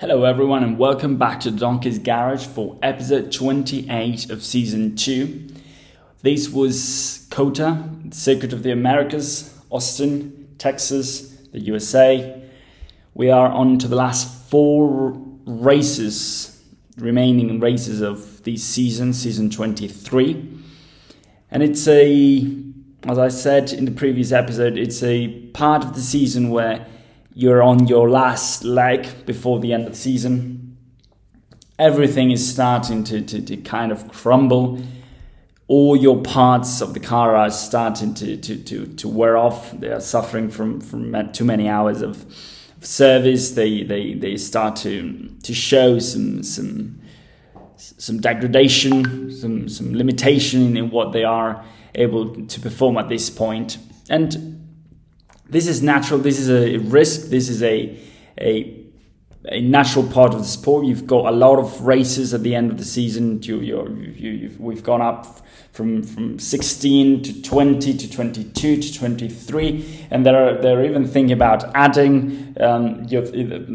Hello, everyone, and welcome back to Donkey's Garage for episode 28 of season 2. This was COTA, Circuit of the Americas, Austin, Texas, the USA. We are on to the last four races, remaining races of this season, season 23. And it's a, as I said in the previous episode, it's a part of the season where you're on your last leg before the end of the season. Everything is starting to, to, to kind of crumble. All your parts of the car are starting to, to, to, to wear off. They are suffering from, from too many hours of, service. They, they, they start to, to show some, some, some degradation, some, some limitation in what they are able to perform at this point. And this is natural. This is a risk. This is a a a natural part of the sport. You've got a lot of races at the end of the season. You, you, we've gone up from from 16 to 20 to 22 to 23, and they're they're even thinking about adding. Um,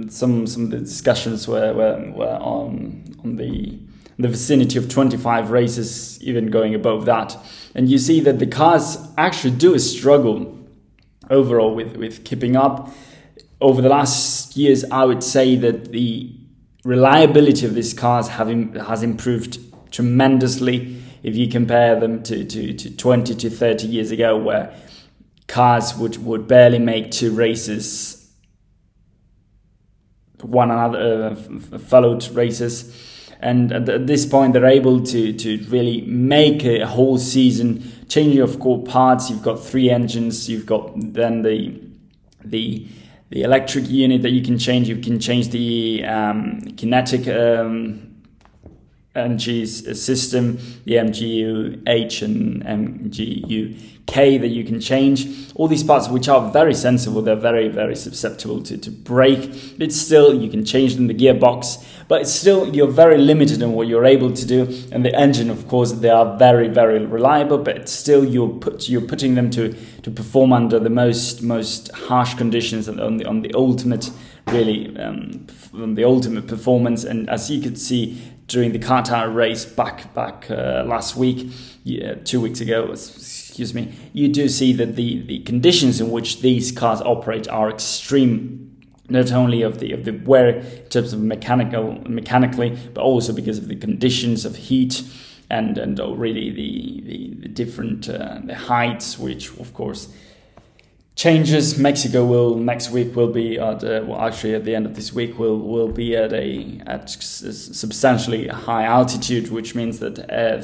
some some of the discussions were were, were on on the the vicinity of 25 races, even going above that, and you see that the cars actually do struggle overall with, with keeping up. Over the last years, I would say that the reliability of these cars have Im- has improved tremendously if you compare them to, to, to 20 to 30 years ago, where cars would, would barely make two races one another uh, followed races and at this point they're able to to really make a whole season changing of core parts. You've got three engines. You've got then the the the electric unit that you can change. You can change the um, kinetic um, energy system, the MGU H and MGU K that you can change. All these parts, which are very sensible, they're very, very susceptible to, to break. But still, you can change them, the gearbox, but it's still, you're very limited in what you're able to do. And the engine, of course, they are very, very reliable, but still, you're, put, you're putting them to, to perform under the most, most harsh conditions on the, on the ultimate, really, um, on the ultimate performance. And as you could see, during the Qatar race back back uh, last week, yeah, two weeks ago, excuse me, you do see that the, the conditions in which these cars operate are extreme, not only of the of the wear in terms of mechanical mechanically, but also because of the conditions of heat and and really the the, the different uh, the heights, which of course changes. Mexico will next week will be at uh, well actually at the end of this week will will be at a at substantially high altitude, which means that air,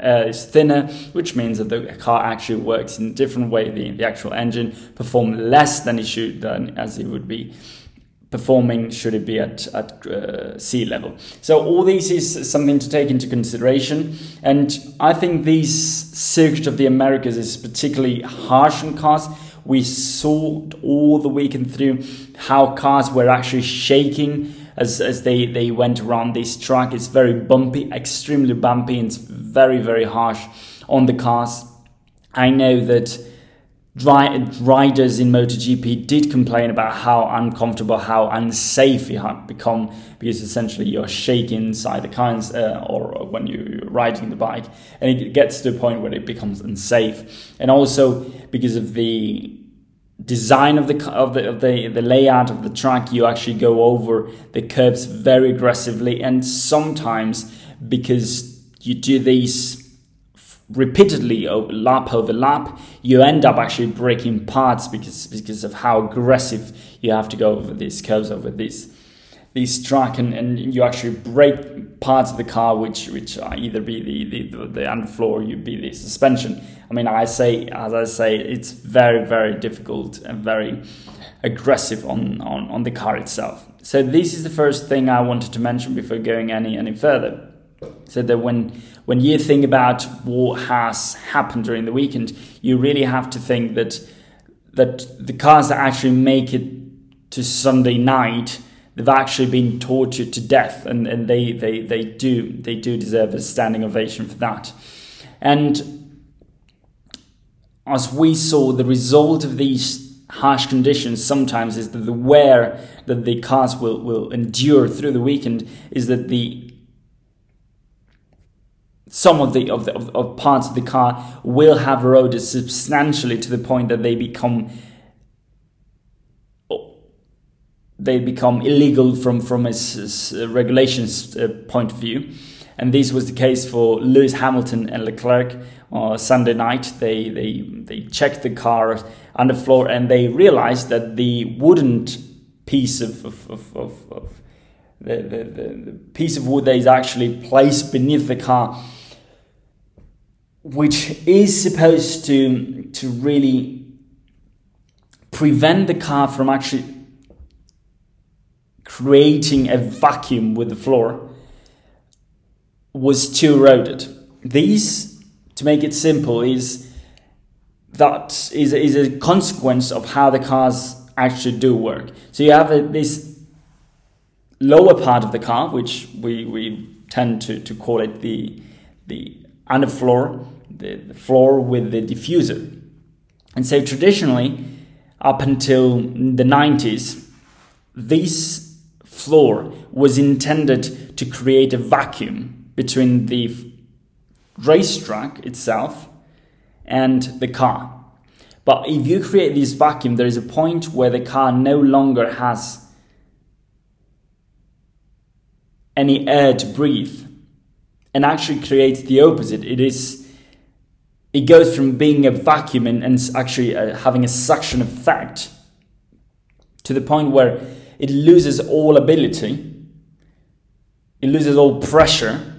air is thinner, which means that the car actually works in a different way. The the actual engine perform less than it should than as it would be performing should it be at, at uh, sea level. So all this is something to take into consideration. And I think this circuit of the Americas is particularly harsh on cars we saw all the weekend through how cars were actually shaking as, as they, they went around this track. It's very bumpy, extremely bumpy, and it's very, very harsh on the cars. I know that riders in MotoGP did complain about how uncomfortable, how unsafe it had become because essentially you're shaking inside the car uh, or when you're riding the bike, and it gets to a point where it becomes unsafe. And also because of the design of the of the of the, the layout of the track, you actually go over the curves very aggressively, and sometimes because you do these repeatedly over, lap over lap, you end up actually breaking parts because because of how aggressive you have to go over these curves over this this track and, and you actually break parts of the car which which either be the, the, the underfloor you be the suspension. I mean i say as i say it's very very difficult and very aggressive on, on, on the car itself. So this is the first thing i wanted to mention before going any any further. So that when when you think about what has happened during the weekend, you really have to think that that the cars that actually make it to Sunday night, they've actually been tortured to death, and, and they, they, they do they do deserve a standing ovation for that. And as we saw, the result of these harsh conditions sometimes is that the wear that the cars will, will endure through the weekend is that the some of the, of the of, parts of the car will have eroded substantially to the point that they become they become illegal from from a, a regulations uh, point of view and this was the case for Lewis Hamilton and Leclerc on Sunday night. They, they, they checked the car on the floor and they realized that the wooden piece of, of, of, of, of the, the, the piece of wood that is actually placed beneath the car, which is supposed to, to really prevent the car from actually creating a vacuum with the floor was too eroded. These, to make it simple, is that is, is a consequence of how the cars actually do work. So you have a, this lower part of the car, which we, we tend to, to call it the, the underfloor, the, the floor with the diffuser. And so traditionally, up until the 90s, this floor was intended to create a vacuum between the racetrack itself and the car. But if you create this vacuum, there is a point where the car no longer has any air to breathe and actually creates the opposite. It is it goes from being a vacuum and, and actually uh, having a suction effect to the point where it loses all ability, it loses all pressure,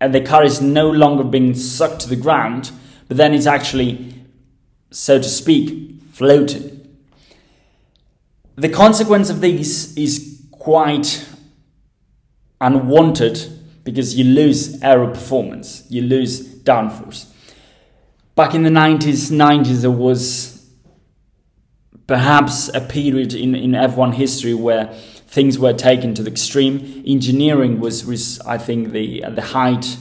and the car is no longer being sucked to the ground, but then it's actually, so to speak, floating. The consequence of this is quite unwanted because you lose aero performance, you lose downforce. Back in the 90s, 90s, there was perhaps a period in, in F1 history where things were taken to the extreme. Engineering was, was I think, the uh, the height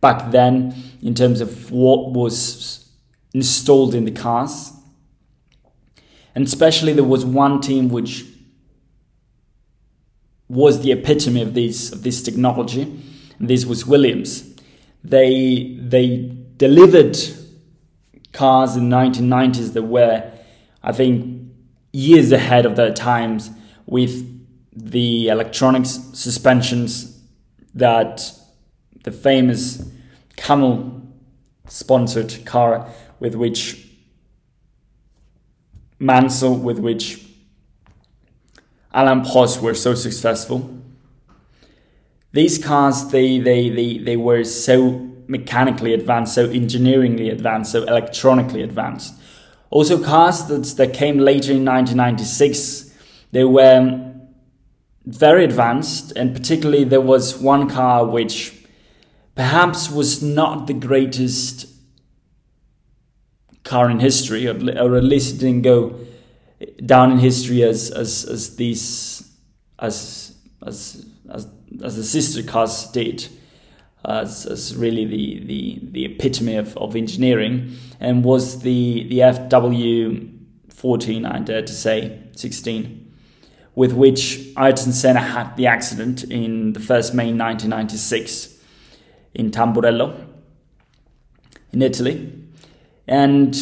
back then in terms of what was installed in the cars. And especially there was one team which was the epitome of this of this technology, and this was Williams. They they delivered cars in the 1990s that were, I think, years ahead of their times with the electronics suspensions that the famous camel sponsored car with which Mansell, with which Alain Prost were so successful. These cars, they, they, they, they were so mechanically advanced, so engineeringly advanced, so electronically advanced. Also, cars that, that came later in 1996, they were very advanced, and particularly there was one car which perhaps was not the greatest car in history, or, at least didn't go down in history as as as these as as as, as the sister cars did. Uh, as, as really the, the, the epitome of, of engineering and was the, the FW 14, I dare to say, 16 with which Ayrton Senna had the accident in the 1st May 1996 in Tamburello in Italy. And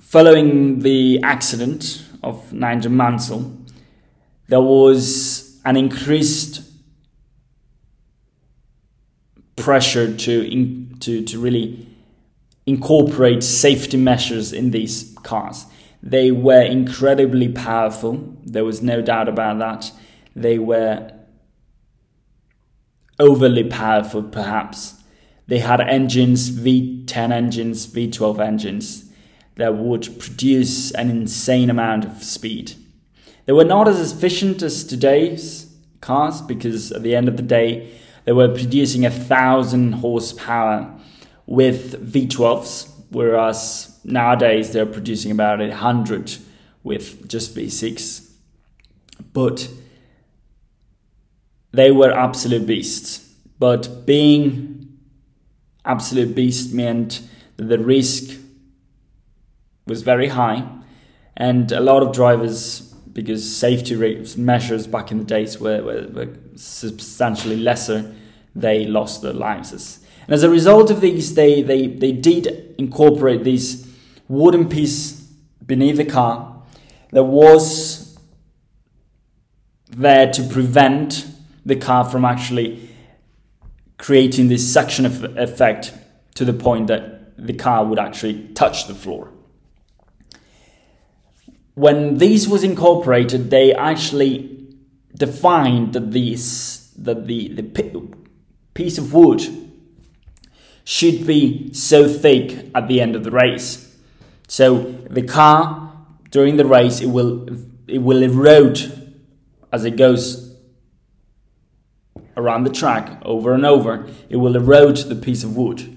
following the accident of Nigel Mansell, there was an increased pressure to, in, to, to really incorporate safety measures in these cars. They were incredibly powerful. There was no doubt about that. They were overly powerful, perhaps. They had engines, V10 engines, V12 engines, that would produce an insane amount of speed. They were not as efficient as today's cars because at the end of the day, they were producing a thousand horsepower with V12s, whereas nowadays they're producing about 100 with just V6. But they were absolute beasts. But being absolute beast meant that the risk was very high, and a lot of drivers, because safety measures back in the days were, were, were substantially lesser, they lost their lives. And as a result of these, they, they, they did incorporate this wooden piece beneath the car that was there to prevent the car from actually creating this suction effect to the point that the car would actually touch the floor. When this was incorporated, they actually defined that this that the, the piece of wood should be so thick at the end of the race. So the car during the race it will it will erode as it goes around the track over and over, it will erode the piece of wood.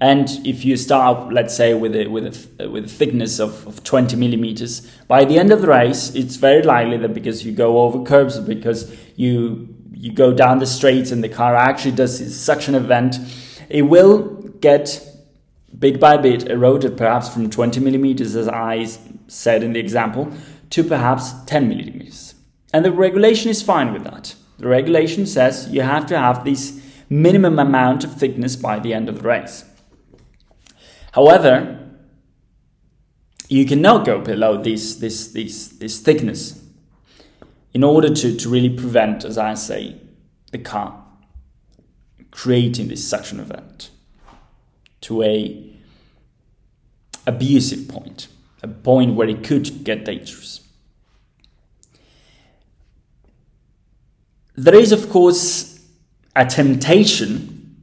And if you start, let's say, with a, with a, with a thickness of, of 20 millimeters, by the end of the race, it's very likely that because you go over curbs, because you you go down the straights and the car actually does such an event, it will get bit by bit eroded, perhaps from 20 millimeters, as I said in the example, to perhaps 10 millimeters. And the regulation is fine with that. The regulation says you have to have this minimum amount of thickness by the end of the race. However, you cannot go below this, this, this, this thickness in order to, to really prevent, as I say, the car creating this suction event to a abusive point, a point where it could get dangerous. There is, of course, a temptation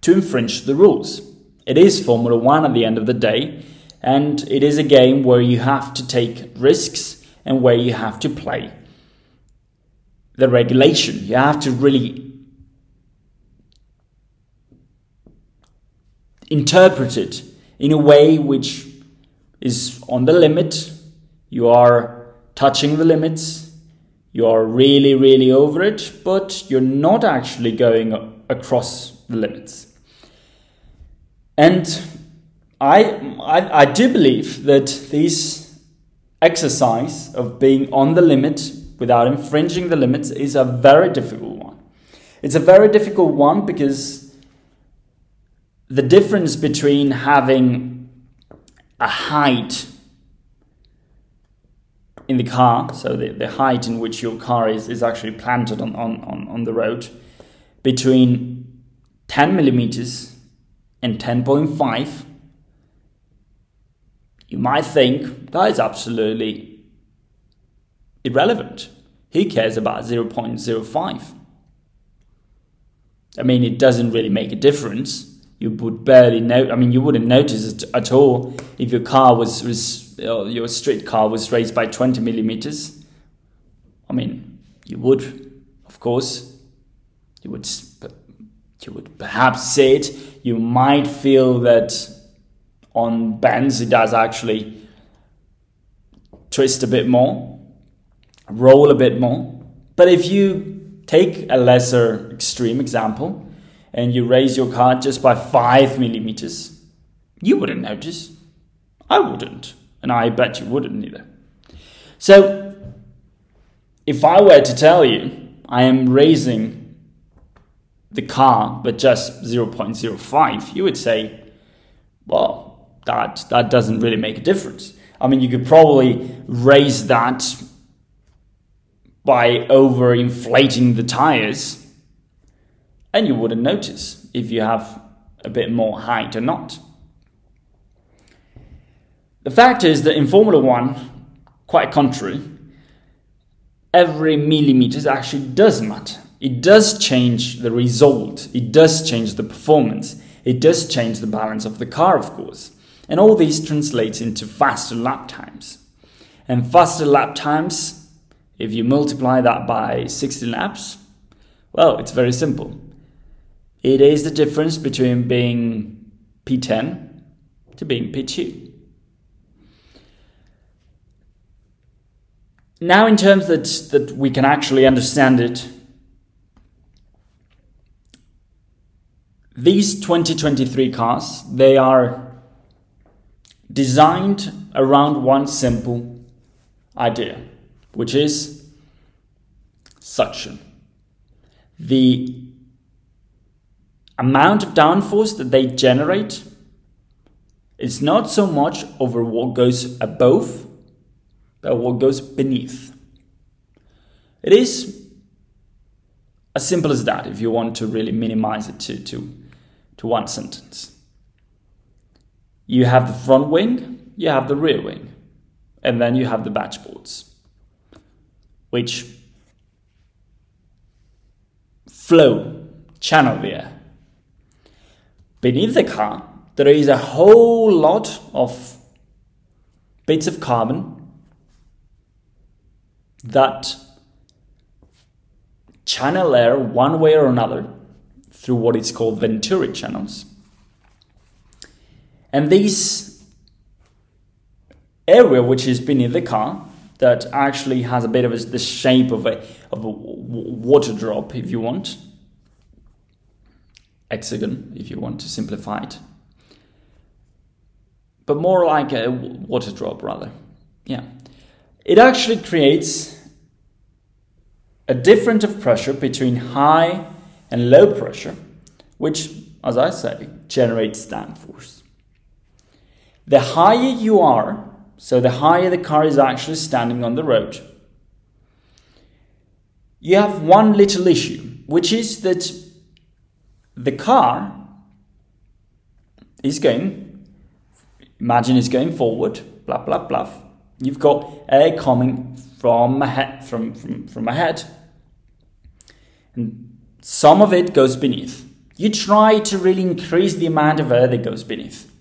to infringe the rules. It is Formula One at the end of the day, and it is a game where you have to take risks and where you have to play the regulation. You have to really interpret it in a way which is on the limit. You are touching the limits, you're really, really over it, but you're not actually going across the limits. And I, I, I do believe that this exercise of being on the limit without infringing the limits is a very difficult one. It's a very difficult one because the difference between having a height in the car, so the, the height in which your car is, is actually planted on, on, on, on the road, between 10 millimeters and 10.5, you might think that is absolutely irrelevant. Who cares about 0.05? I mean, it doesn't really make a difference. You would barely know. I mean, you wouldn't notice it at all if your car was, was uh, your street car was raised by 20 millimeters, I mean, you would, of course, you would, you would perhaps say it. You might feel that on bends it does actually twist a bit more, roll a bit more. But if you take a lesser extreme example and you raise your car just by five millimeters, you wouldn't notice. I wouldn't and I bet you wouldn't either. So, if I were to tell you I am raising the car but just 0.05, you would say, well, that, that doesn't really make a difference. I mean, you could probably raise that by over inflating the tires, and you wouldn't notice if you have a bit more height or not. The fact is that in Formula One, quite contrary, every millimeter actually does matter. It does change the result, it does change the performance, it does change the balance of the car, of course. And all these translates into faster lap times. And faster lap times, if you multiply that by 60 laps, well, it's very simple. It is the difference between being P10 to being P2. Now, in terms that, that we can actually understand it, these 2023 cars, they are designed around one simple idea, which is suction. The amount of downforce that they generate is not so much over what goes above, but what goes beneath. It is as simple as that if you want to really minimize it to, to, to one sentence. You have the front wing, you have the rear wing, and then you have the bargeboards, which flow, channel the air. Beneath the car, there is a whole lot of bits of carbon that channel air one way or another through what is called Venturi channels. And this area which is beneath the car that actually has a bit of a, the shape of a, of a water drop if you want. Hexagon if you want to simplify it. But more like a water drop rather. Yeah. It actually creates a difference of pressure between high and low pressure, which, as I say, generates downforce. The higher you are, so the higher the car is actually standing on the road, you have one little issue, which is that the car is going, imagine it's going forward, blah, blah, blah. You've got air coming from ahead, from, from, from ahead. And some of it goes beneath. You try to really increase the amount of air that goes beneath.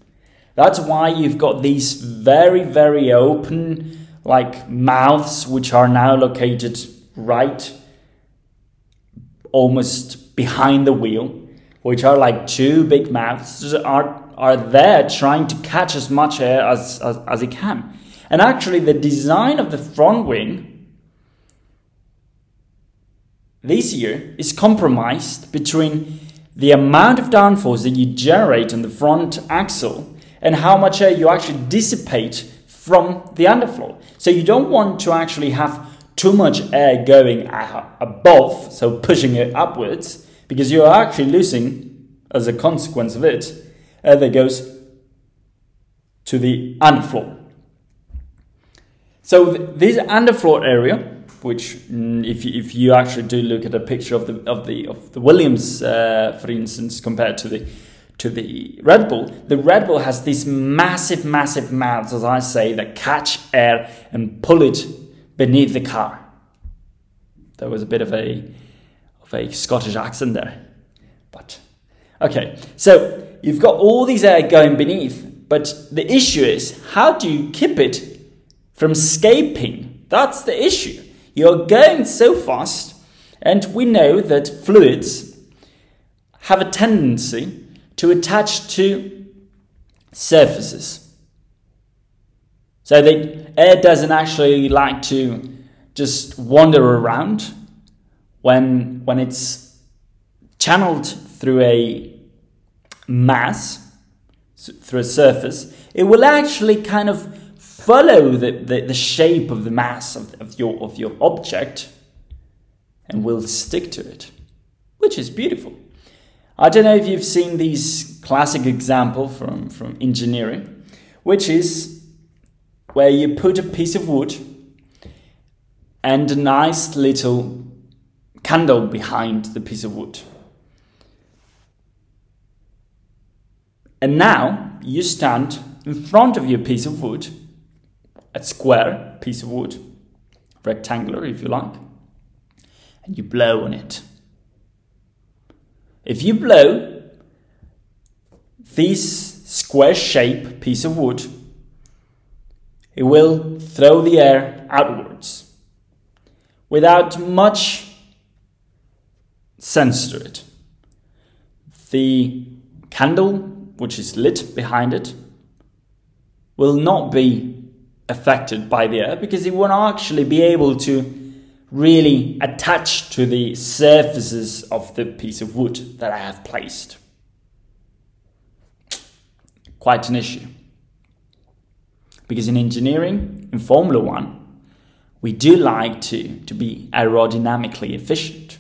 That's why you've got these very, very open, like mouths, which are now located right almost behind the wheel, which are like two big mouths, are, are there trying to catch as much air as, as, as it can. And actually, the design of the front wing this year is compromised between the amount of downforce that you generate on the front axle and how much air you actually dissipate from the underfloor. So you don't want to actually have too much air going above, so pushing it upwards, because you're actually losing, as a consequence of it, air that goes to the underfloor. So th- this underfloor area, which mm, if you, if you actually do look at a picture of the of the of the Williams, uh, for instance, compared to the to the Red Bull, the Red Bull has these massive, massive mouths, as I say, that catch air and pull it beneath the car. There was a bit of a of a Scottish accent there, but okay. So you've got all these air going beneath, but the issue is how do you keep it from escaping. That's the issue. You're going so fast, and we know that fluids have a tendency to attach to surfaces. So the air doesn't actually like to just wander around when, when it's channeled through a mass, through a surface, it will actually kind of follow the, the, the shape of the mass of, of, your, of your object and will stick to it, which is beautiful. I don't know if you've seen this classic example from, from engineering, which is where you put a piece of wood and a nice little candle behind the piece of wood. And now you stand in front of your piece of wood a square piece of wood, rectangular if you like, and you blow on it. If you blow this square shape piece of wood, it will throw the air outwards without much sense to it. The candle, which is lit behind it, will not be affected by the air because it won't actually be able to really attached to the surfaces of the piece of wood that I have placed. quite an issue. Because in engineering, in Formula One, we do like to, to be aerodynamically efficient.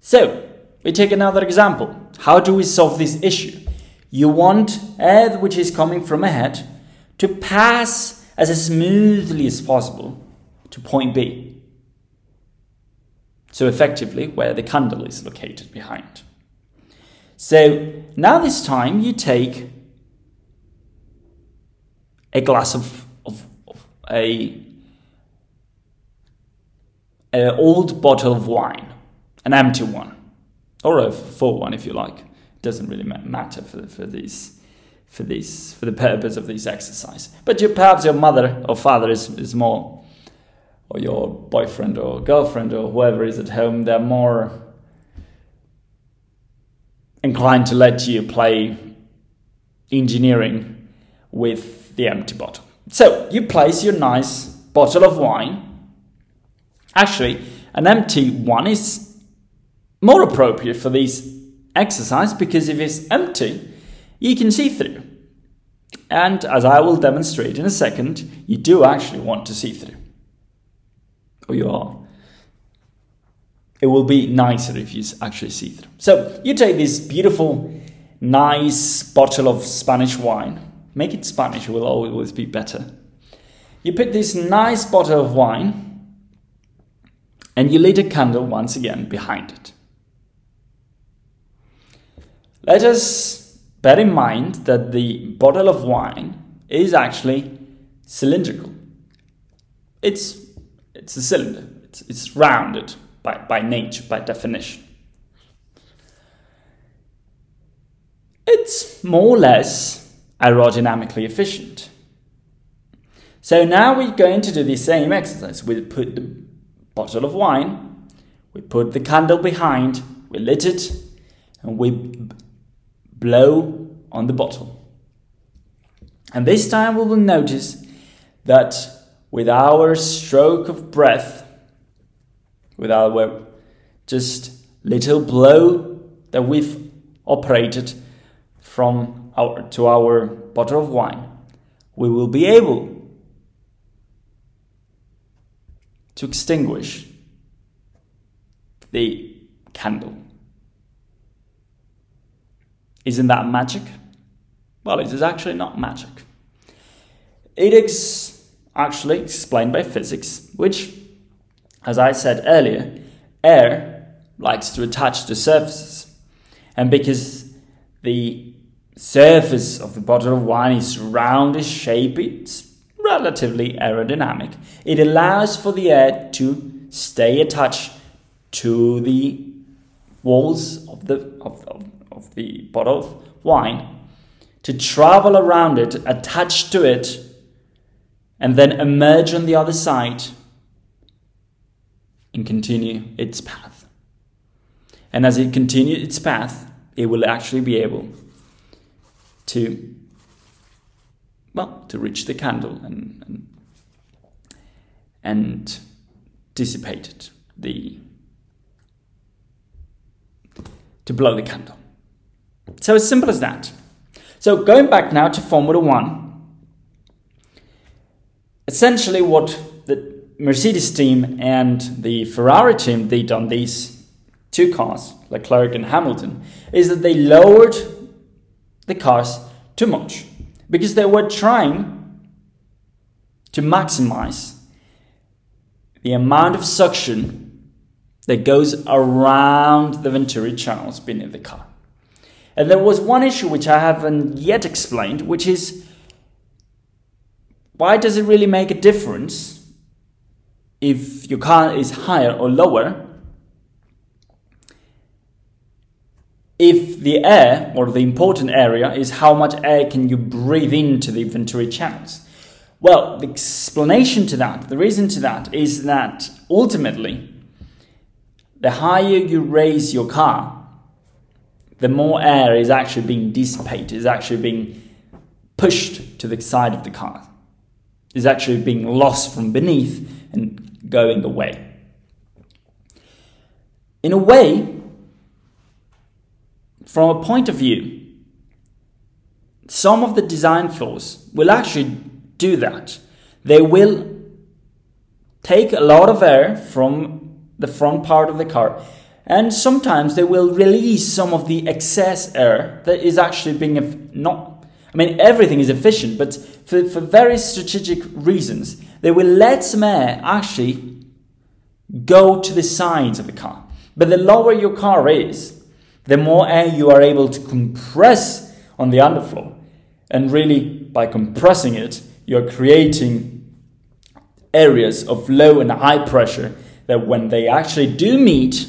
So, we take another example. How do we solve this issue? You want air which is coming from ahead to pass as smoothly as possible to point B. So effectively where the candle is located behind. So now this time you take a glass of, of, of a, a old bottle of wine, an empty one, or a full one if you like. It doesn't really matter for, for these for this for the purpose of this exercise. But perhaps your mother or father is, is more, or your boyfriend or girlfriend or whoever is at home, they're more inclined to let you play engineering with the empty bottle. So you place your nice bottle of wine. Actually, an empty one is more appropriate for this exercise because if it's empty, you can see through. And as I will demonstrate in a second, you do actually want to see through. Or you are. It will be nicer if you actually see through. So you take this beautiful, nice bottle of Spanish wine. Make it Spanish, it will always be better. You put this nice bottle of wine and you light a candle once again behind it. Let us bear in mind that the bottle of wine is actually cylindrical. It's, it's a cylinder, it's, it's rounded by, by nature, by definition. It's more or less aerodynamically efficient. So now we're going to do the same exercise. We put the bottle of wine, we put the candle behind, we lit it, and we blow on the bottle. And this time we will notice that with our stroke of breath, with our just little blow that we've operated from our to our bottle of wine, we will be able to extinguish the candle. Isn't that magic? Well, it is actually not magic. It is actually explained by physics, which, as I said earlier, air likes to attach to surfaces. And because the surface of the bottle of wine is round, is shapy, it's relatively aerodynamic. It allows for the air to stay attached to the walls of the, of, of, of the bottle of wine to travel around it, attached to it, and then emerge on the other side and continue its path. And as it continues its path, it will actually be able to, well, to reach the candle and, and, and dissipate it, the, to blow the candle. So as simple as that. So going back now to Formula One, essentially what the Mercedes team and the Ferrari team did on these two cars, Leclerc and Hamilton, is that they lowered the cars too much because they were trying to maximize the amount of suction that goes around the Venturi channels beneath the car. And there was one issue which I haven't yet explained, which is why does it really make a difference if your car is higher or lower if the air or the important area is how much air can you breathe into the Venturi channels? Well, the explanation to that, the reason to that is that ultimately, the higher you raise your car, the more air is actually being dissipated, is actually being pushed to the side of the car, is actually being lost from beneath and going away. In a way, from a point of view, some of the design flaws will actually do that. They will take a lot of air from the front part of the car and sometimes they will release some of the excess air that is actually being not i mean everything is efficient but for, for very strategic reasons they will let some air actually go to the sides of the car. But the lower your car is the more air you are able to compress on the underfloor. And really by compressing it you're creating areas of low and high pressure that when they actually do meet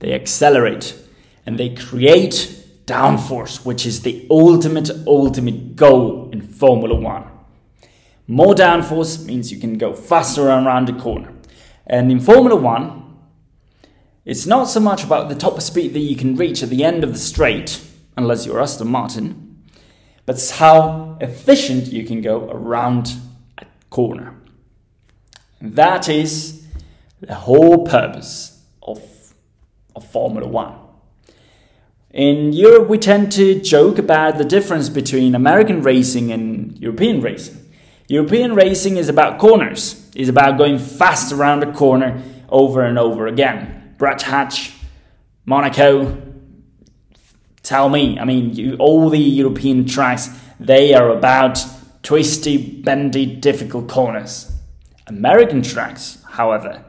they accelerate and they create downforce, which is the ultimate, ultimate goal in Formula One. More downforce means you can go faster around the corner. And in Formula One, it's not so much about the top speed that you can reach at the end of the straight, unless you're Aston Martin, but it's how efficient you can go around a corner. And that is the whole purpose of of Formula One. In Europe, we tend to joke about the difference between American racing and European racing. European racing is about corners, is about going fast around a corner over and over again. Brands Hatch, Monaco, tell me, I mean, you, all the European tracks, they are about twisty, bendy, difficult corners. American tracks, however,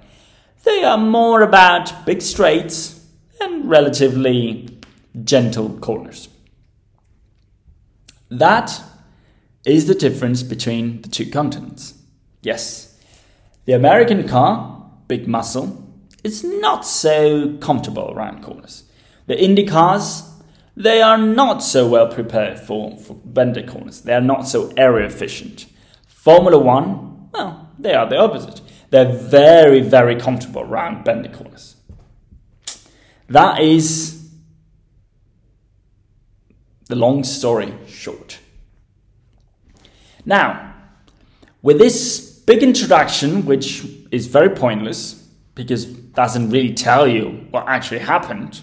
they are more about big straights, and relatively gentle corners. That is the difference between the two continents. Yes, the American car, big muscle, is not so comfortable around corners. The Indy cars, they are not so well prepared for, for bender corners. They are not so area efficient. Formula One, well, they are the opposite. They're very, very comfortable around bender corners. That is the long story short. Now, with this big introduction, which is very pointless because doesn't really tell you what actually happened,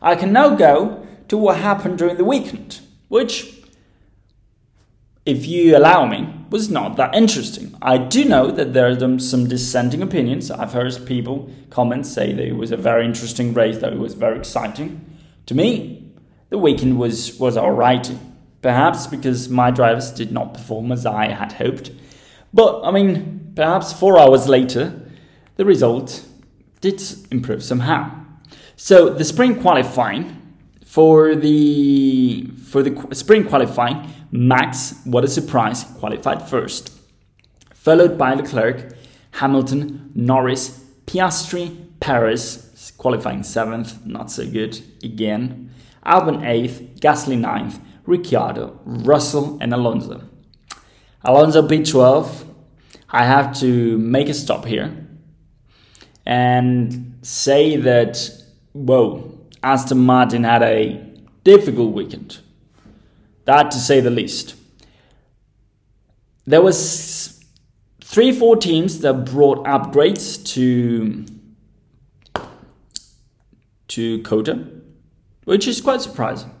I can now go to what happened during the weekend, which, if you allow me, was not that interesting. I do know that there are some dissenting opinions. I've heard people comment say that it was a very interesting race, that it was very exciting. To me, the weekend was, was alright. Perhaps because my drivers did not perform as I had hoped. But, I mean, perhaps four hours later, the result did improve somehow. So, the sprint qualifying for the for the sprint qualifying Max, what a surprise, qualified first, followed by Leclerc, Hamilton, Norris, Piastri, Perez, qualifying seventh, not so good again, Albon eighth, Gasly ninth, Ricciardo, Russell, and Alonso. Alonso P12, I have to make a stop here and say that, whoa, Aston Martin had a difficult weekend. That to say the least. There was three, four teams that brought upgrades to to COTA, which is quite surprising.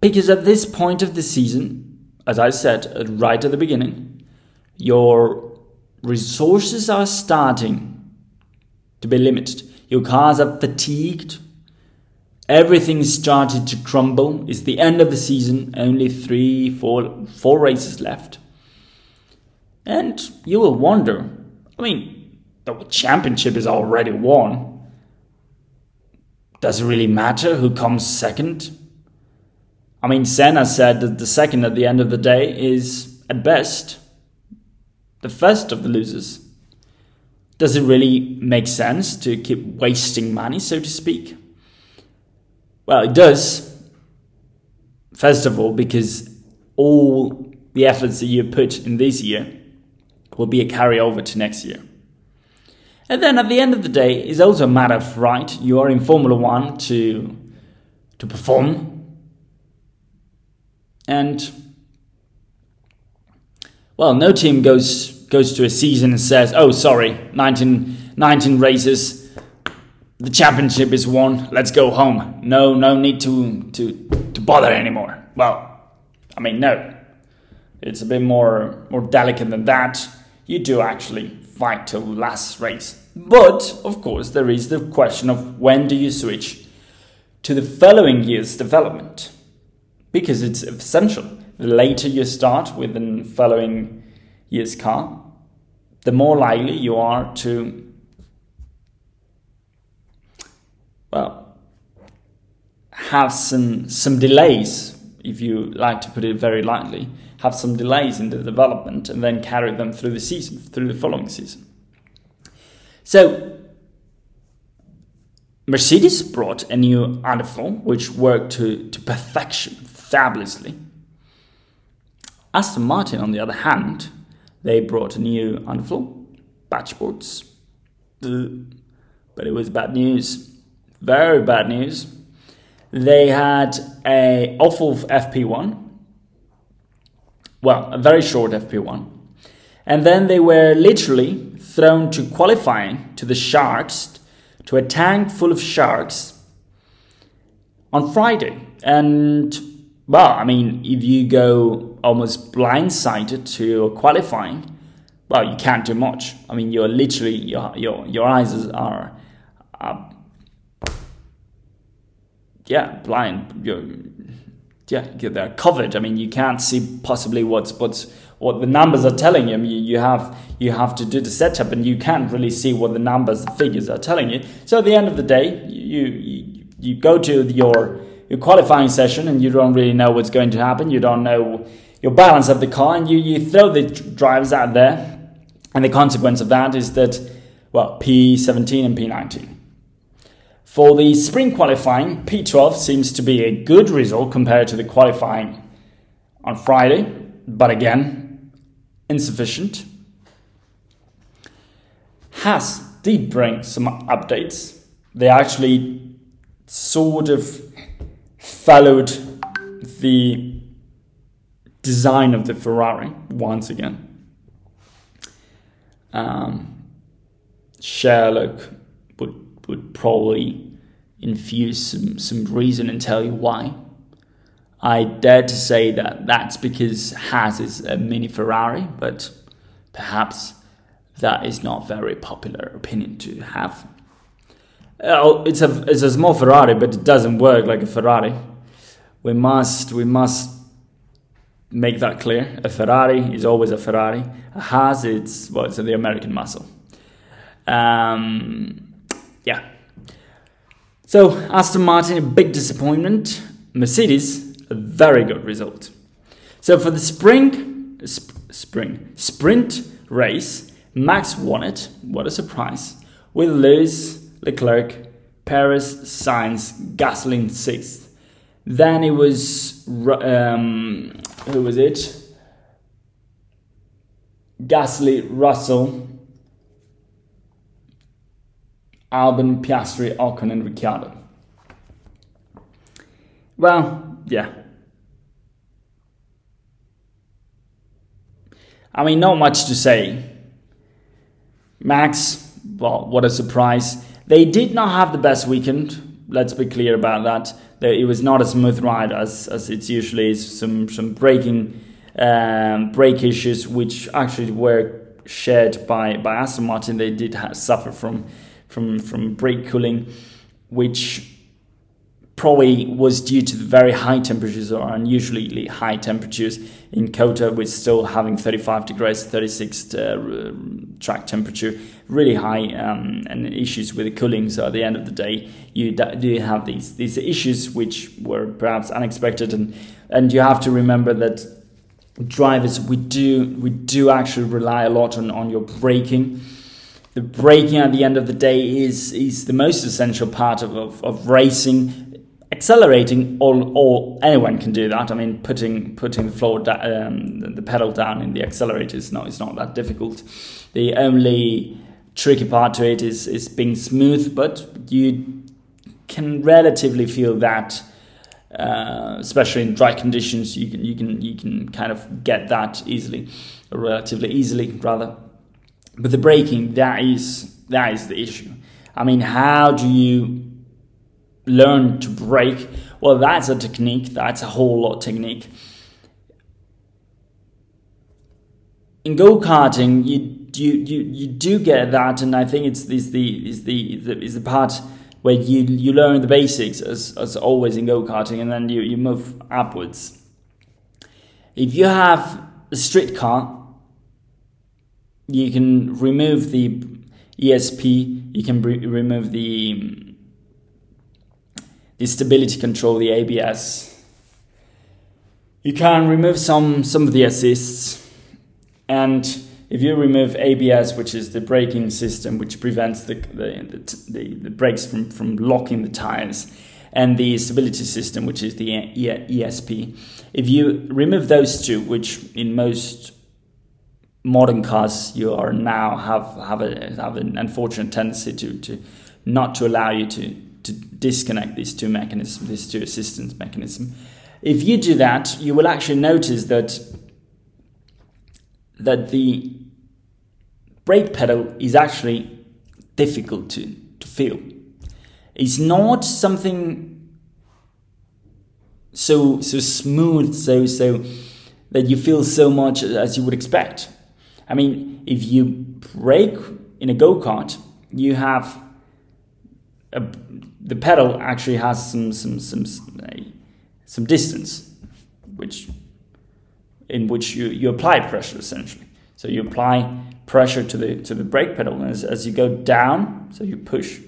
Because at this point of the season, as I said right at the beginning, your resources are starting to be limited. Your cars are fatigued everything started to crumble. It's the end of the season, only three, four, four races left. And you will wonder I mean, the championship is already won. Does it really matter who comes second? I mean, Senna said that the second at the end of the day is, at best, the first of the losers. Does it really make sense to keep wasting money, so to speak? Well, it does. First of all, because all the efforts that you put in this year will be a carryover to next year. And then at the end of the day, it's also a matter of right. You are in Formula One to to perform. And well, no team goes goes to a season and says, "Oh, sorry, 19, 19 races the championship is won. Let's go home. No, no need to to to bother anymore. Well, I mean, no, it's a bit more more delicate than that. You do actually fight till last race. But of course, there is the question of when do you switch to the following year's development, because it's essential. The later you start with the following year's car, the more likely you are to well have some some delays if you like to put it very lightly. Have some delays in the development and then carry them through the season through the following season so Mercedes brought a new underfloor which worked to, to perfection fabulously Aston Martin on the other hand they brought a new underfloor bargeboards but it was bad news very bad news. They had a awful FP1. Well, a very short FP1. And then they were literally thrown to qualifying to the sharks, to a tank full of sharks on Friday. And well, I mean, if you go almost blindsided to qualifying, well, you can't do much. I mean, you're literally your your your eyes are, are yeah, blind. You're, yeah, they're covered. I mean, you can't see possibly what's what's what the numbers are telling you. You have you have to do the setup, and you can't really see what the numbers, the figures are telling you. So at the end of the day, you you, you go to your your qualifying session, and you don't really know what's going to happen. You don't know your balance of the car, and you you throw the drivers out there, and the consequence of that is that well, P17 and P19 for the sprint qualifying, P12 seems to be a good result compared to the qualifying on Friday, but again, insufficient. Haas did bring some updates. They actually sort of followed the design of the Ferrari once again. Um, Sherlock would probably infuse some, some reason and tell you why. I dare to say that that's because Haas is a mini Ferrari, but perhaps that is not very popular opinion to have. Uh, it's a it's a small Ferrari, but it doesn't work like a Ferrari. We must we must make that clear. A Ferrari is always a Ferrari. A Haas, it's well, it's the American muscle. Um, yeah. So Aston Martin, a big disappointment. Mercedes, a very good result. So for the spring, sp- spring sprint race, Max won it. What a surprise! With Lewis, Leclerc, Perez, Sainz, Gasly sixth. Then it was um, who was it? Gasly, Russell, Albon, Piastri, Ocon, and Ricciardo. Well, yeah. I mean, not much to say. Max, well, what a surprise. They did not have the best weekend. Let's be clear about that. It was not a smooth ride as, as it usually is. Some some braking um, brake issues, which actually were shared by by Aston Martin. They did have, suffer from from from brake cooling, which probably was due to the very high temperatures or unusually high temperatures in COTA, with still having 35 degrees, 36 uh, track temperature, really high, um, and issues with the cooling. So at the end of the day, you do have these these issues which were perhaps unexpected, and and you have to remember that drivers we do we do actually rely a lot on on your braking the braking at the end of the day is is the most essential part of, of, of racing. Accelerating, all, all anyone can do that. I mean, putting putting the floor da- um, the pedal down in the accelerator is not is not that difficult. The only tricky part to it is is being smooth, but you can relatively feel that, uh, especially in dry conditions. You can you can you can kind of get that easily, relatively easily rather. But the braking, that is that is the issue. I mean, how do you learn to break, Well, that's a technique. That's a whole lot technique. in go karting, you you you you do get that, and I think it's is the is the is the part where you you learn the basics as as always in go karting, and then you you move upwards. If you have a street car, you can remove the ESP, you can re- remove the the stability control, the ABS. You can remove some some of the assists, and if you remove ABS, which is the braking system which prevents the the, the, the brakes from, from locking the tires, and the stability system, which is the ESP, if you remove those two, which in most modern cars you are now have have a have an unfortunate tendency to to not to allow you to to disconnect these two mechanisms, these two assistance mechanisms. If you do that, you will actually notice that that the brake pedal is actually difficult to, to feel. It's not something so so smooth, so so that you feel so much as you would expect. I mean, if you brake in a go kart, you have a, the pedal actually has some some some some distance, which in which you, you apply pressure essentially. So you apply pressure to the to the brake pedal, and as, as you go down, so you push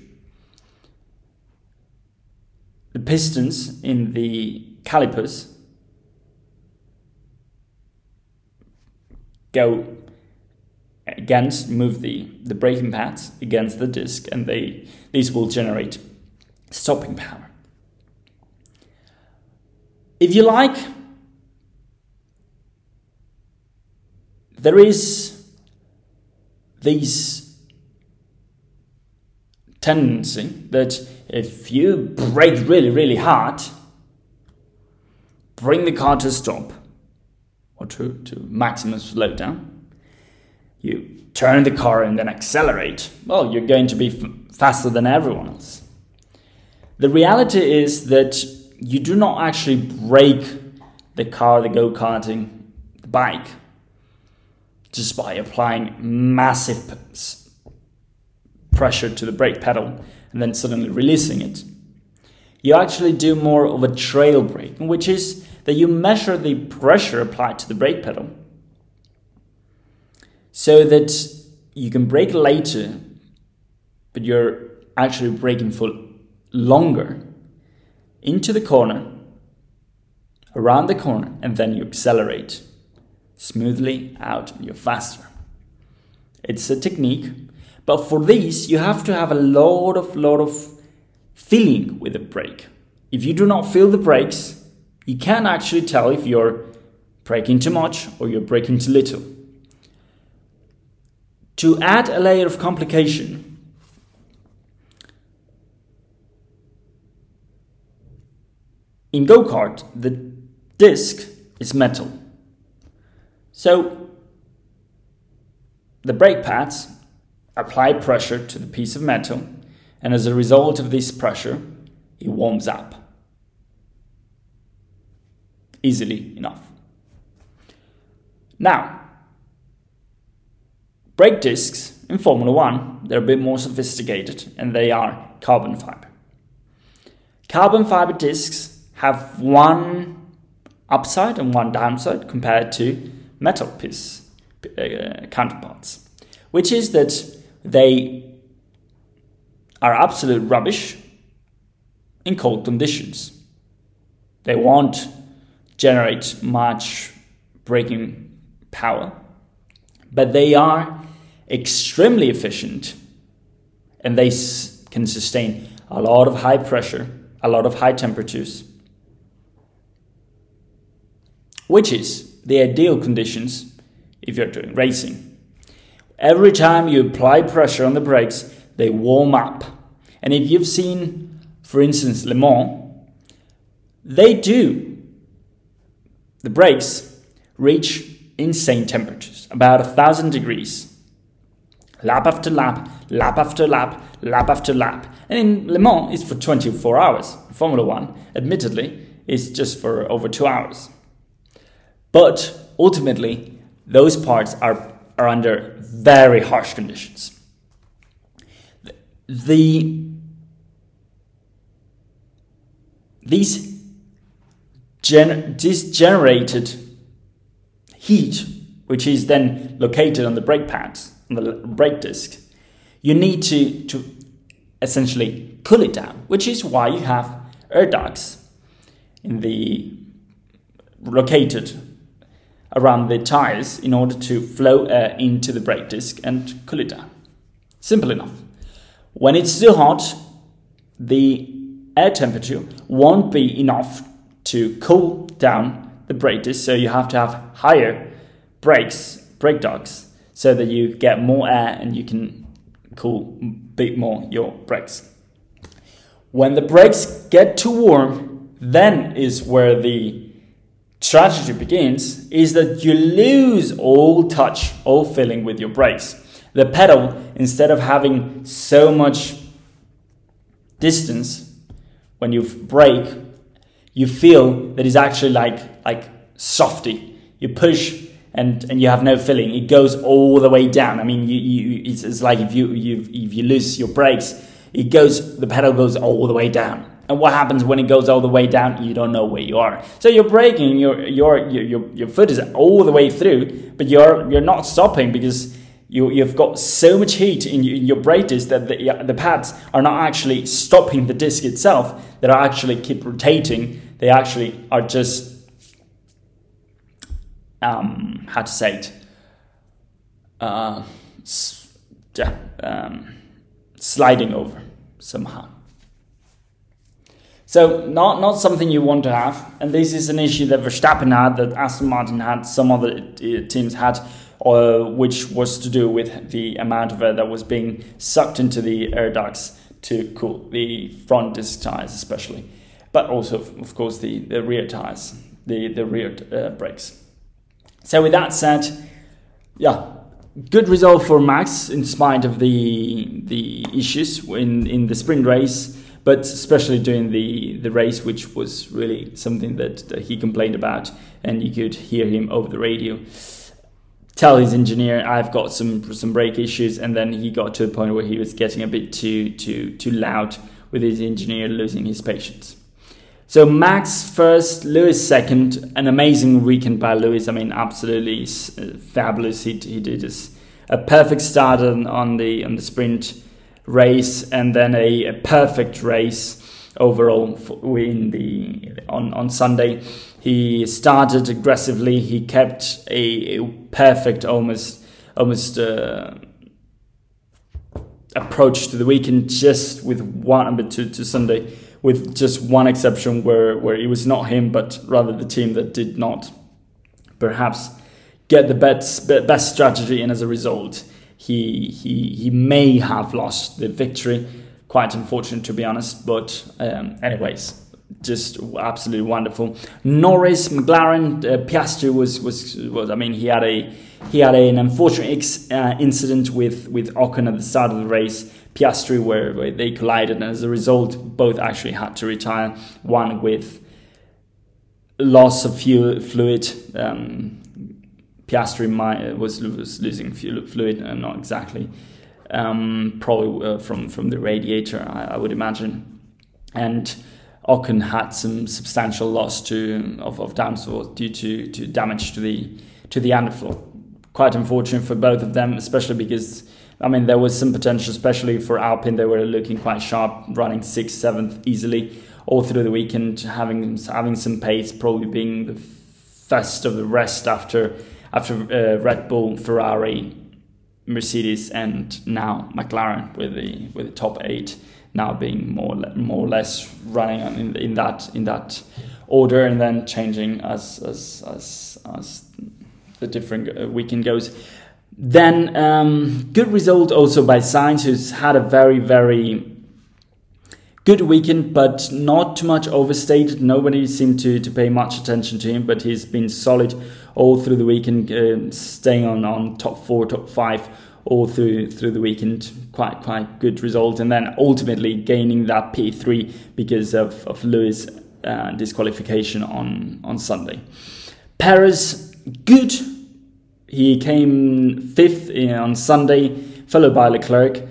the pistons in the calipers go against move the, the braking pads against the disc and they these will generate stopping power. If you like, there is this tendency that if you brake really, really hard, bring the car to stop or to, to maximum slowdown, you turn the car and then accelerate, well, you're going to be f- faster than everyone else. The reality is that you do not actually break the car, the go karting, the bike, just by applying massive pressure to the brake pedal and then suddenly releasing it. You actually do more of a trail braking, which is that you measure the pressure applied to the brake pedal so that you can brake later, but you're actually braking for longer into the corner, around the corner, and then you accelerate smoothly out and you're faster. It's a technique, but for this you have to have a lot of lot of feeling with the brake. If you do not feel the brakes, you can actually tell if you're braking too much or you're braking too little. To add a layer of complication, in go kart, the disc is metal. So the brake pads apply pressure to the piece of metal, and as a result of this pressure, it warms up easily enough. Now, Brake discs in Formula One, they're a bit more sophisticated and they are carbon fiber. Carbon fiber discs have one upside and one downside compared to metal piece uh, counterparts, which is that they are absolute rubbish in cold conditions. They won't generate much braking power, but they are extremely efficient and they can sustain a lot of high pressure, a lot of high temperatures, which is the ideal conditions if you're doing racing. Every time you apply pressure on the brakes, they warm up. And if you've seen, for instance, Le Mans, they do. The brakes reach insane temperatures, about a thousand degrees lap after lap, lap after lap, lap after lap. And in Le Mans, it's for 24 hours. Formula One, admittedly, is just for over two hours. But ultimately, those parts are, are under very harsh conditions. The these this generated heat, which is then located on the brake pads, on the brake disc, you need to, to essentially cool it down, which is why you have air ducts in the located around the tires in order to flow air into the brake disc and cool it down. Simple enough. When it's too hot, the air temperature won't be enough to cool down the brake disc, so you have to have higher brakes, brake ducts, so that you get more air and you can cool a bit more your brakes. When the brakes get too warm, then is where the tragedy begins is that you lose all touch, all feeling with your brakes. The pedal, instead of having so much distance when you brake, you feel that it's actually like like softy. You push and and you have no feeling. It goes all the way down. I mean, you, you it's, it's like if you you if you lose your brakes, it goes the pedal goes all the way down. And what happens when it goes all the way down? You don't know where you are. So you're braking, your your your your foot is all the way through, but you're you're not stopping because you, you've got so much heat in your, in your brake disc that the, the pads are not actually stopping the disc itself, that are actually keep rotating. They actually are just, um, how to say it, uh, yeah, um, sliding over somehow. So not not something you want to have, and this is an issue that Verstappen had, that Aston Martin had, some other uh, teams had, uh, which was to do with the amount of air that was being sucked into the air ducts to cool the front disc tires, especially, but also of course the, the rear tires, the the rear uh, brakes. So with that said, yeah, good result for Max in spite of the the issues in in the sprint race but especially during the, the race, which was really something that, that he complained about, and you could hear him over the radio tell his engineer I've got some some brake issues and then he got to a point where he was getting a bit too too too loud with his engineer losing his patience. So Max first, Lewis second, an amazing weekend by Lewis. I mean, absolutely uh, fabulous. He, he did a perfect start on, on the on the sprint race and then a, a perfect race overall in the on on Sunday. He started aggressively. He kept a, a perfect, almost almost uh, approach to the weekend, just with one, but to, to Sunday, with just one exception where where it was not him, but rather the team that did not perhaps get the best best strategy, and as a result, he he he may have lost the victory. Quite unfortunate to be honest, but um, anyways, just absolutely wonderful. Norris, McLaren, uh, Piastri was, was was I mean he had a he had an unfortunate ex, uh, incident with with Ocon at the start of the race. Piastri where, where they collided, and as a result, both actually had to retire. One with loss of fuel fluid. Um, Piastri might, was, was losing fluid, uh, not exactly. Um, probably uh, from from the radiator, I, I would imagine, and Ocon had some substantial loss to of, of downforce due to, to damage to the to the underfloor. Quite unfortunate for both of them, especially because I mean there was some potential, especially for Alpine. They were looking quite sharp, running sixth, seventh easily all through the weekend, having having some pace, probably being the first of the rest after after uh, Red Bull, Ferrari, Mercedes, and now McLaren with the with the top eight now being more more or less running in, in that in that order and then changing as as as, as the different uh, weekend goes. Then um, good result also by Sainz, who's had a very very good weekend, but not too much overstated. Nobody seemed to, to pay much attention to him, but he's been solid all through the weekend, uh, staying on, on top four, top five all through through the weekend. Quite quite good result, and then ultimately gaining that P3 because of of Lewis uh, disqualification on on Sunday. Perez, good. he came fifth on Sunday, followed by Leclerc,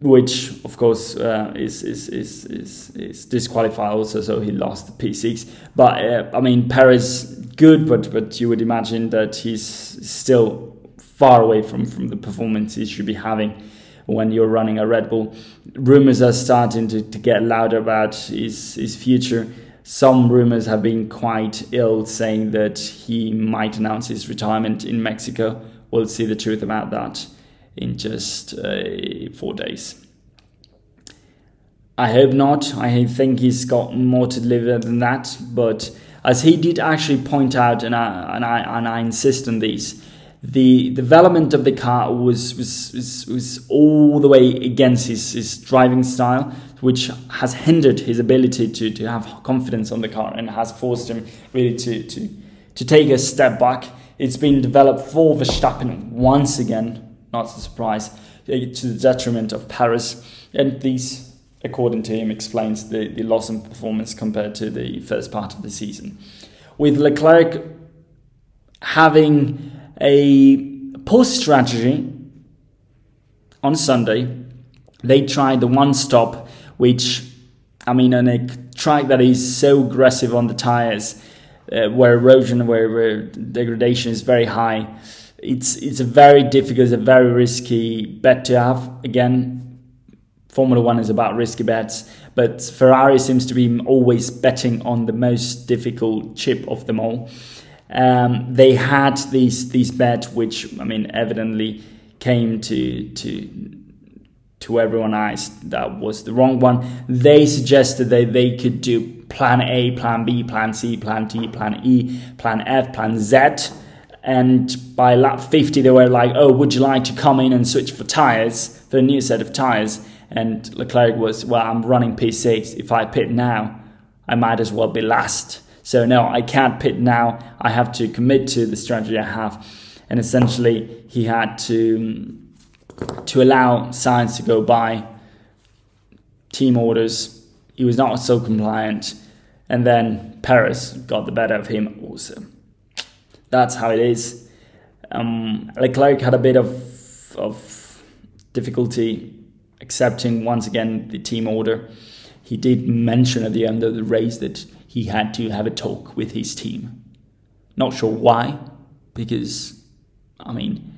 which of course uh, is, is, is, is, is disqualified also, so he lost the P6. But uh, I mean, Perez good, but but you would imagine that he's still far away from, from the performance he should be having when you're running a Red Bull. Rumors are starting to, to get louder about his, his future. Some rumors have been quite ill, saying that he might announce his retirement in Mexico. We'll see the truth about that in just uh, four days. I hope not. I think he's got more to deliver than that. But as he did actually point out, and I and I and I insist on these, the development of the car was was, was, was all the way against his, his driving style, which has hindered his ability to, to have confidence on the car and has forced him really to, to, to take a step back. It's been developed for Verstappen once again, not a surprise, eh, to the detriment of Perez. And these, according to him, explains the, the loss in performance compared to the first part of the season. With Leclerc having a post strategy on Sunday. They tried the one stop, which I mean, on a track that is so aggressive on the tires, uh, where erosion, where, where, degradation is very high, it's it's a very difficult, a very risky bet to have. Again, Formula One is about risky bets, but Ferrari seems to be always betting on the most difficult chip of them all. Um, they had these these bets, which I mean, evidently came to to to everyone eyes that was the wrong one. They suggested that they could do plan A, plan B, plan C, plan D, plan E, plan F, plan Z. And by lap 50, they were like, oh, would you like to come in and switch for tires, for a new set of tires? And Leclerc was, well, I'm running P6. If I pit now, I might as well be last. So no, I can't pit now. I have to commit to the strategy I have. And essentially, he had to to allow Sainz to go by team orders. He was not so compliant, and then Perez got the better of him also. That's how it is. Um, Leclerc had a bit of of difficulty accepting once again the team order. He did mention at the end of the race that he had to have a talk with his team. Not sure why, because, I mean,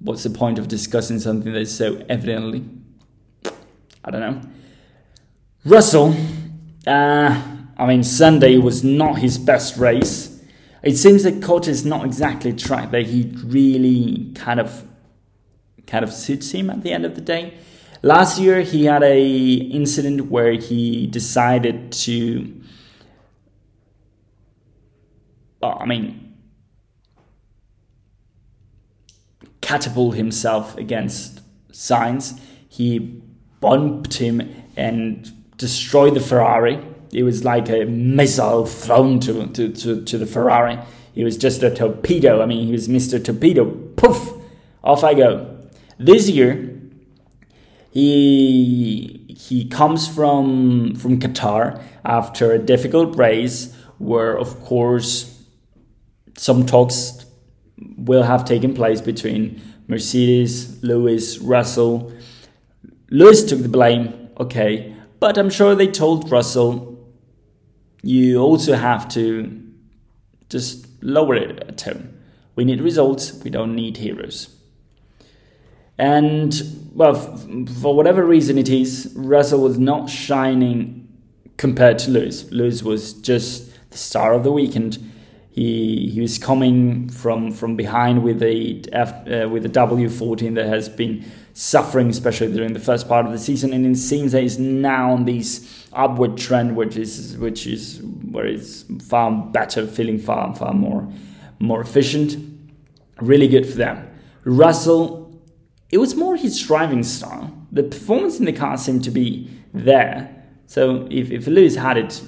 what's the point of discussing something that's so evidently? I don't know. Russell, uh, I mean, Sunday was not his best race. It seems that COTA is not exactly a track that he really kind of kind of suits him at the end of the day. Last year he had a incident where he decided to well, I mean catapult himself against Sainz. He bumped him and destroyed the Ferrari. It was like a missile thrown to, to, to, to the Ferrari. He was just a torpedo. I mean, he was Mr. Torpedo. Poof! Off I go. This year, he he comes from from Qatar after a difficult race where of course some talks will have taken place between Mercedes, Lewis, Russell. Lewis took the blame, okay, but I'm sure they told Russell you also have to just lower it a tone. We need results, we don't need heroes. And well, for whatever reason it is, Russell was not shining compared to Lewis. Lewis was just the star of the weekend. He he was coming from from behind with a F, uh, with a W14 that has been suffering, especially during the first part of the season, and it seems that he's now on this upward trend, which is which is where it's far better, feeling far far more more efficient. Really good for them. Russell it was more his driving style. The performance in the car seemed to be there. So if, if Lewis had it,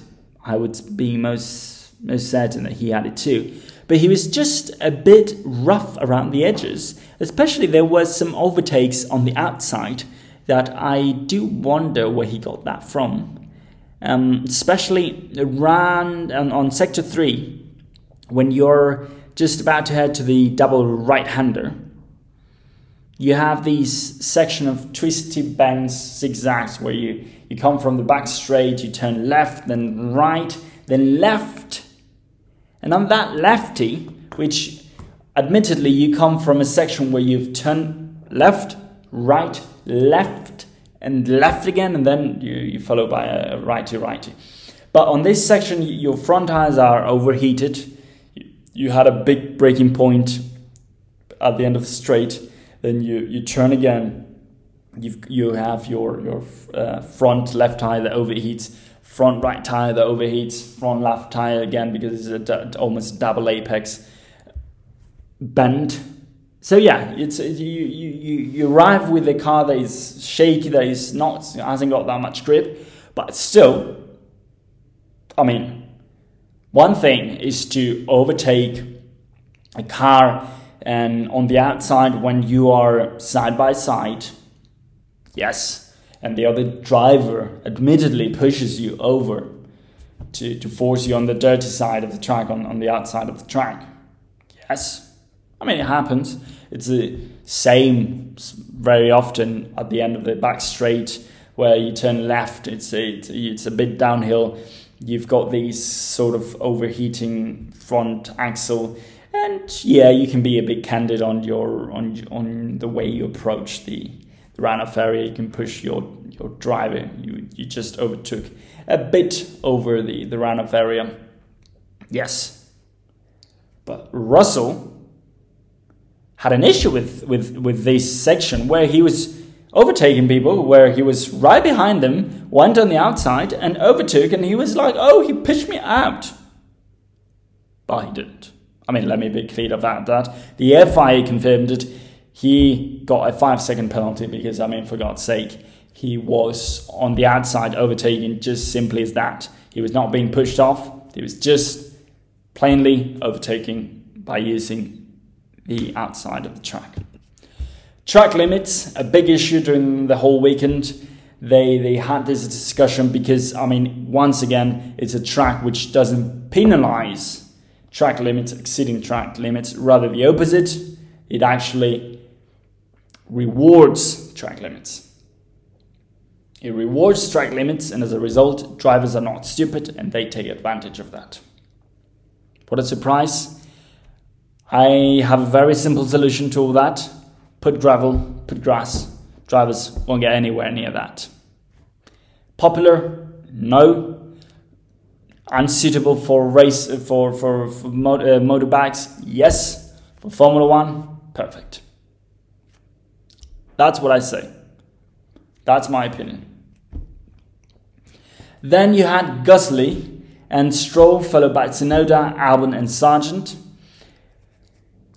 I would be most most certain that he had it too. But he was just a bit rough around the edges. Especially there was some overtakes on the outside that I do wonder where he got that from. Um, especially around on, on sector three, when you're just about to head to the double right-hander, you have these section of twisty bends, zigzags, where you, you come from the back straight, you turn left, then right, then left. And on that lefty, which admittedly you come from a section where you've turned left, right, left, and left again, and then you, you follow by a righty righty. But on this section, your front tires are overheated. You had a big breaking point at the end of the straight then you, you turn again. you you have your, your uh, front left tire that overheats, front right tire that overheats, front left tire again because it's a almost double apex bend. So yeah, it's you, you, you arrive with a car that is shaky, that is not hasn't got that much grip, but still, I mean, one thing is to overtake a car and on the outside when you are side by side yes and the other driver admittedly pushes you over to, to force you on the dirty side of the track on, on the outside of the track yes. I mean it happens. It's the same very often at the end of the back straight where you turn left. It's a, it's a, it's a bit downhill. You've got these sort of overheating front axle and yeah, you can be a bit candid on your on on the way you approach the, the runoff area. You can push your your driver. You you just overtook a bit over the the runoff area. Yes, but Russell had an issue with with with this section where he was overtaking people where he was right behind them went on the outside and overtook and he was like oh he pushed me out but he didn't I mean, let me be clear about that. The FIA confirmed it. He got a five second penalty because, I mean, for God's sake, he was on the outside overtaking just simply as that. He was not being pushed off, he was just plainly overtaking by using the outside of the track. Track limits, a big issue during the whole weekend. They, they had this discussion because, I mean, once again, it's a track which doesn't penalize track limits exceeding track limits, rather the opposite. It actually rewards track limits. It rewards track limits, and as a result, drivers are not stupid and they take advantage of that. What a surprise! I have a very simple solution to all that put gravel, put grass. Drivers won't get anywhere near that. Popular? No unsuitable for race for for, for motor, uh, motorbikes yes. For formula 1 perfect. That's what i say. That's my opinion. Then you had Gasly and Stroll followed by Tsunoda, Albon and Sargeant.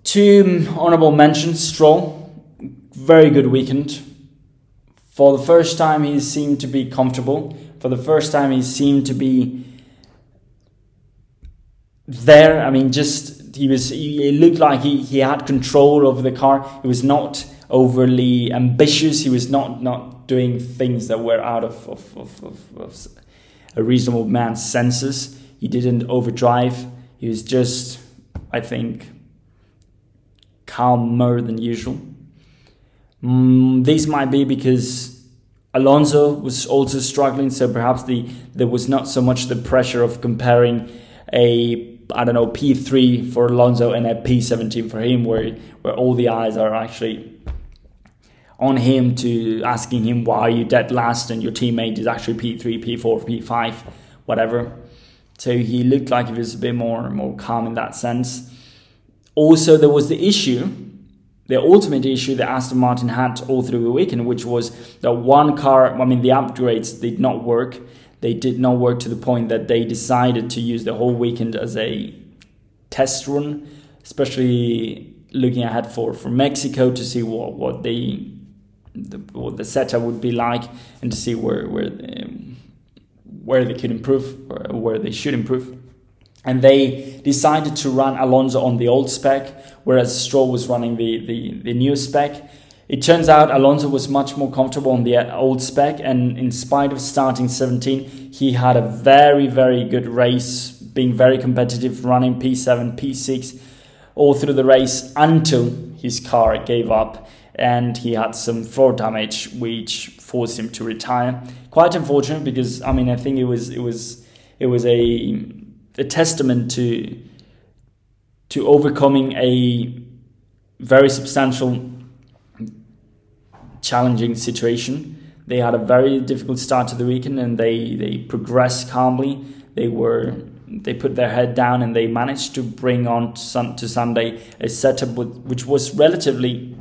Two honorable mentions. Stroll very good weekend. For the first time he seemed to be comfortable. For the first time he seemed to be there. I mean, just he was. It looked like he, he had control over the car. He was not overly ambitious. He was not not doing things that were out of of, of, of, of a reasonable man's senses. He didn't overdrive. He was just, I think, calmer than usual. Mm, this might be because Alonso was also struggling, so perhaps the there was not so much the pressure of comparing a I don't know P3 for Alonso and a P17 for him, where where all the eyes are actually on him to asking him why are you dead last and your teammate is actually P3, P4, P5, whatever. So he looked like he was a bit more more calm in that sense. Also, there was the issue, the ultimate issue that Aston Martin had all through the weekend, which was that one car. I mean, the upgrades did not work they did not work to the point that they decided to use the whole weekend as a test run, especially looking ahead for, for Mexico to see what, what they the, what the setup would be like and to see where where um, where they could improve or where they should improve. And they decided to run Alonso on the old spec, whereas Stroll was running the, the, the new spec. It turns out Alonso was much more comfortable on the old spec, and in spite of starting 17, he had a very, very good race, being very competitive, running P7, P6 all through the race until his car gave up and he had some floor damage which forced him to retire. Quite unfortunate because I mean I think it was it was it was a a testament to to overcoming a very substantial challenging situation. They had a very difficult start to the weekend and they, they progressed calmly. They were they put their head down and they managed to bring on to, Sunday a setup which was relatively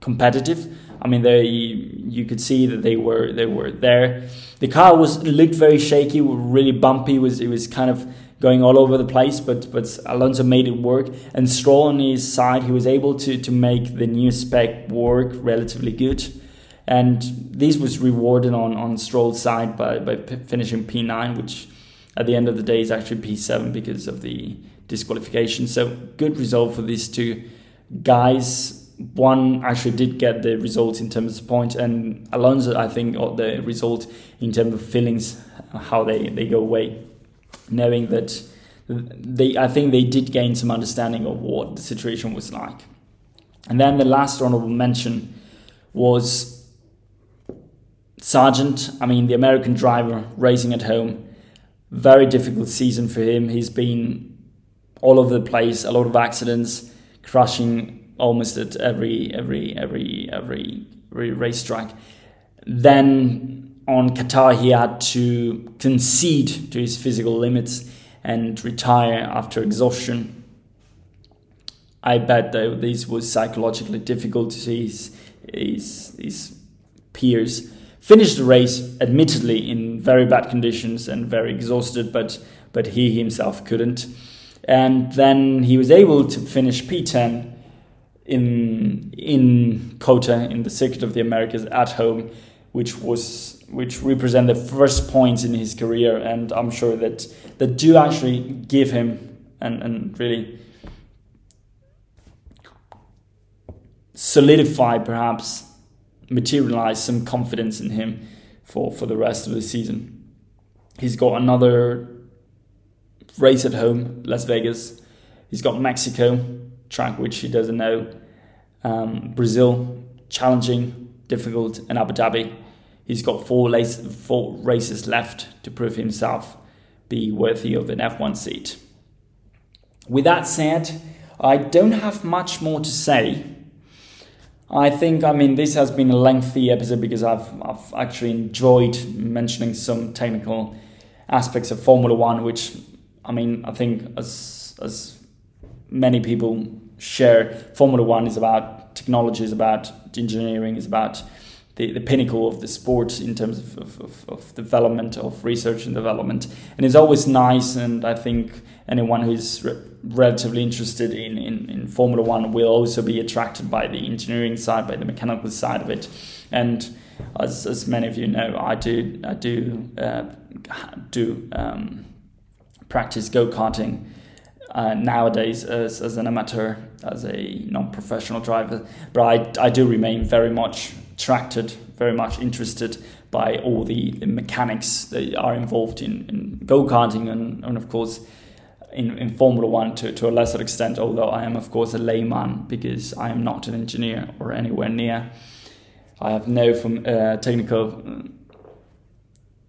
competitive. I mean, they you could see that they were they were there. The car was looked very shaky, really bumpy. Was it was kind of going all over the place, but but Alonso made it work. And Stroll on his side, he was able to to make the new spec work relatively good. And this was rewarded on on Stroll's side by by finishing P9, which at the end of the day is actually P7 because of the disqualification. So good result for these two guys one actually did get the results in terms of points, and Alonso, I think, got the result in terms of feelings, how they, they go away, knowing that they, I think they did gain some understanding of what the situation was like. And then the last honorable mention was Sargeant. I mean, the American driver racing at home. Very difficult season for him. He's been all over the place, a lot of accidents, crashing almost at every every every every, every racetrack. Then on Qatar, he had to concede to his physical limits and retire after exhaustion. I bet that this was psychologically difficult to see his, his, his peers finish the race, admittedly in very bad conditions and very exhausted, but, but he himself couldn't. And then he was able to finish P10 in in COTA in the Circuit of the Americas at home, which was which represent the first points in his career, and I'm sure that that do actually give him and and really solidify perhaps materialize some confidence in him for for the rest of the season. He's got another race at home, Las Vegas. He's got Mexico, track which he doesn't know. Um, Brazil, challenging, difficult, and Abu Dhabi. He's got four, lace, four races left to prove himself be worthy of an F1 seat. With that said, I don't have much more to say. I think, I mean, this has been a lengthy episode because I've, I've actually enjoyed mentioning some technical aspects of Formula One, which, I mean, I think as, as many people share. Formula One is about technology, is about engineering, is about the, the pinnacle of the sport in terms of, of, of, development, of research and development. And it's always nice, and I think anyone who's re- relatively interested in, in, in Formula One will also be attracted by the engineering side, by the mechanical side of it. And as, as many of you know, I do I do uh, do um, practice go karting uh, nowadays as, as an amateur, as a non-professional driver. But I, I do remain very much attracted, very much interested by all the, the mechanics that are involved in, in go-karting and, and of course in, in Formula One to, to a lesser extent, although I am of course a layman because I am not an engineer or anywhere near. I have no from uh, technical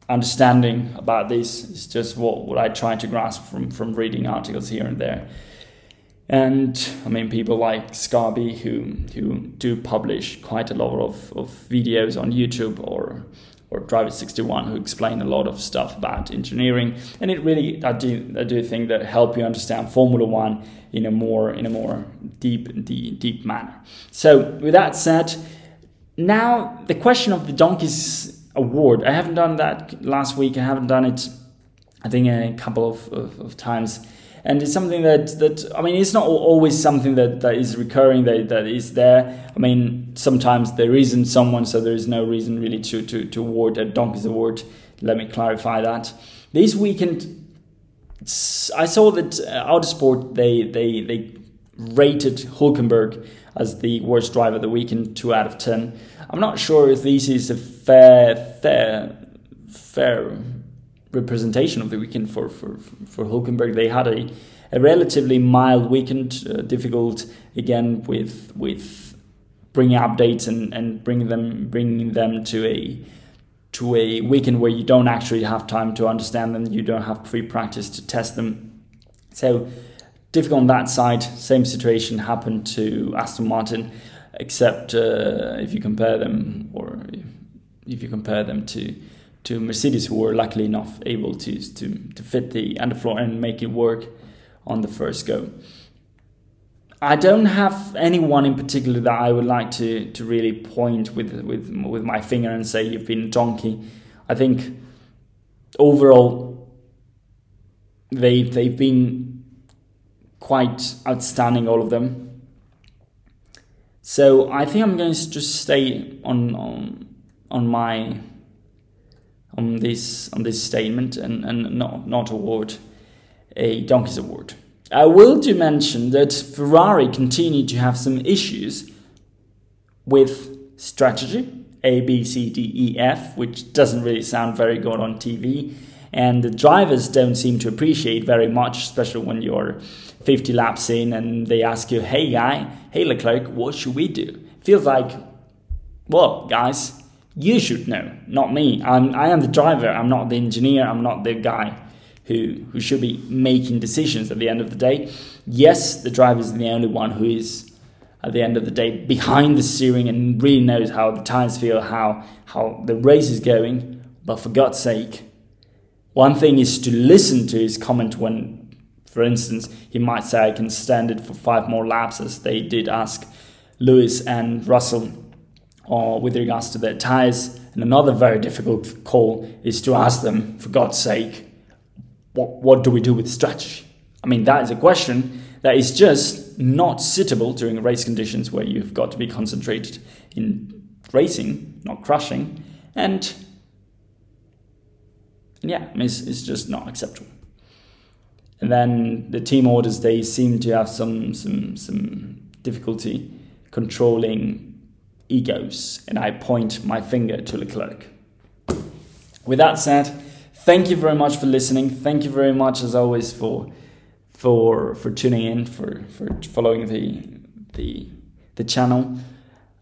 understanding about this. It's just what, what I try to grasp from, from reading articles here and there. And I mean, people like Scarby who, who do publish quite a lot of, of videos on YouTube or or Driver 61 who explain a lot of stuff about engineering and it really I do I do think that help you understand Formula 1 in a more in a more deep deep, deep manner. So with that said now the question of the donkeys award. I haven't done that last week. I haven't done it, I think, a couple of, of, of times. And it's something that, that I mean, it's not always something that, that is recurring, that, that is there. I mean, sometimes there isn't someone, so there is no reason really to, to, to award a Donkey's Award. Let me clarify that. This weekend, I saw that uh, Autosport, they, they, they rated Hulkenberg as the worst driver of the weekend, 2 out of 10. I'm not sure if this is a fair, fair, fair representation of the weekend for, for, for Hulkenberg. They had a, a relatively mild weekend, uh, difficult again with with bringing updates and, and bringing them bringing them to a to a weekend where you don't actually have time to understand them, you don't have pre-practice to test them. So difficult on that side. Same situation happened to Aston Martin, except uh, if you compare them or if you compare them to to Mercedes, who were luckily enough able to to to fit the underfloor and make it work on the first go. I don't have anyone in particular that I would like to to really point with with with my finger and say you've been a donkey. I think overall they they've been quite outstanding all of them. So I think I'm going to just stay on on on my on this on this statement and, and not not award a Donkeys Award. I will do mention that Ferrari continued to have some issues with strategy A, B, C, D, E, F, which doesn't really sound very good on TV. And the drivers don't seem to appreciate very much, especially when you're 50 laps in and they ask you, hey guy, hey Leclerc, what should we do? Feels like, well, guys, you should know, not me. I'm, I am the driver, I'm not the engineer, I'm not the guy who, who should be making decisions at the end of the day. Yes, the driver is the only one who is at the end of the day behind the steering and really knows how the tires feel, how how the race is going. But for God's sake, one thing is to listen to his comment when, for instance, he might say, "I can stand it for five more laps," as they did ask Lewis and Russell, or with regards to their tires. And another very difficult call is to ask them, for God's sake, what, what do we do with strategy? I mean, that is a question that is just not suitable during race conditions where you've got to be concentrated in racing, not crushing. And yeah, it's, it's just not acceptable. And then the team orders, they seem to have some, some, some difficulty controlling egos. And I point my finger to Leclerc. With that said, thank you very much for listening. Thank you very much, as always, for for for tuning in, for for following the the the channel.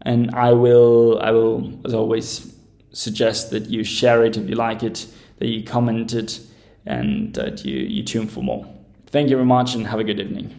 And I will I will as always suggest that you share it if you like it, that you comment it, and that you you tune for more. Thank you very much, and have a good evening.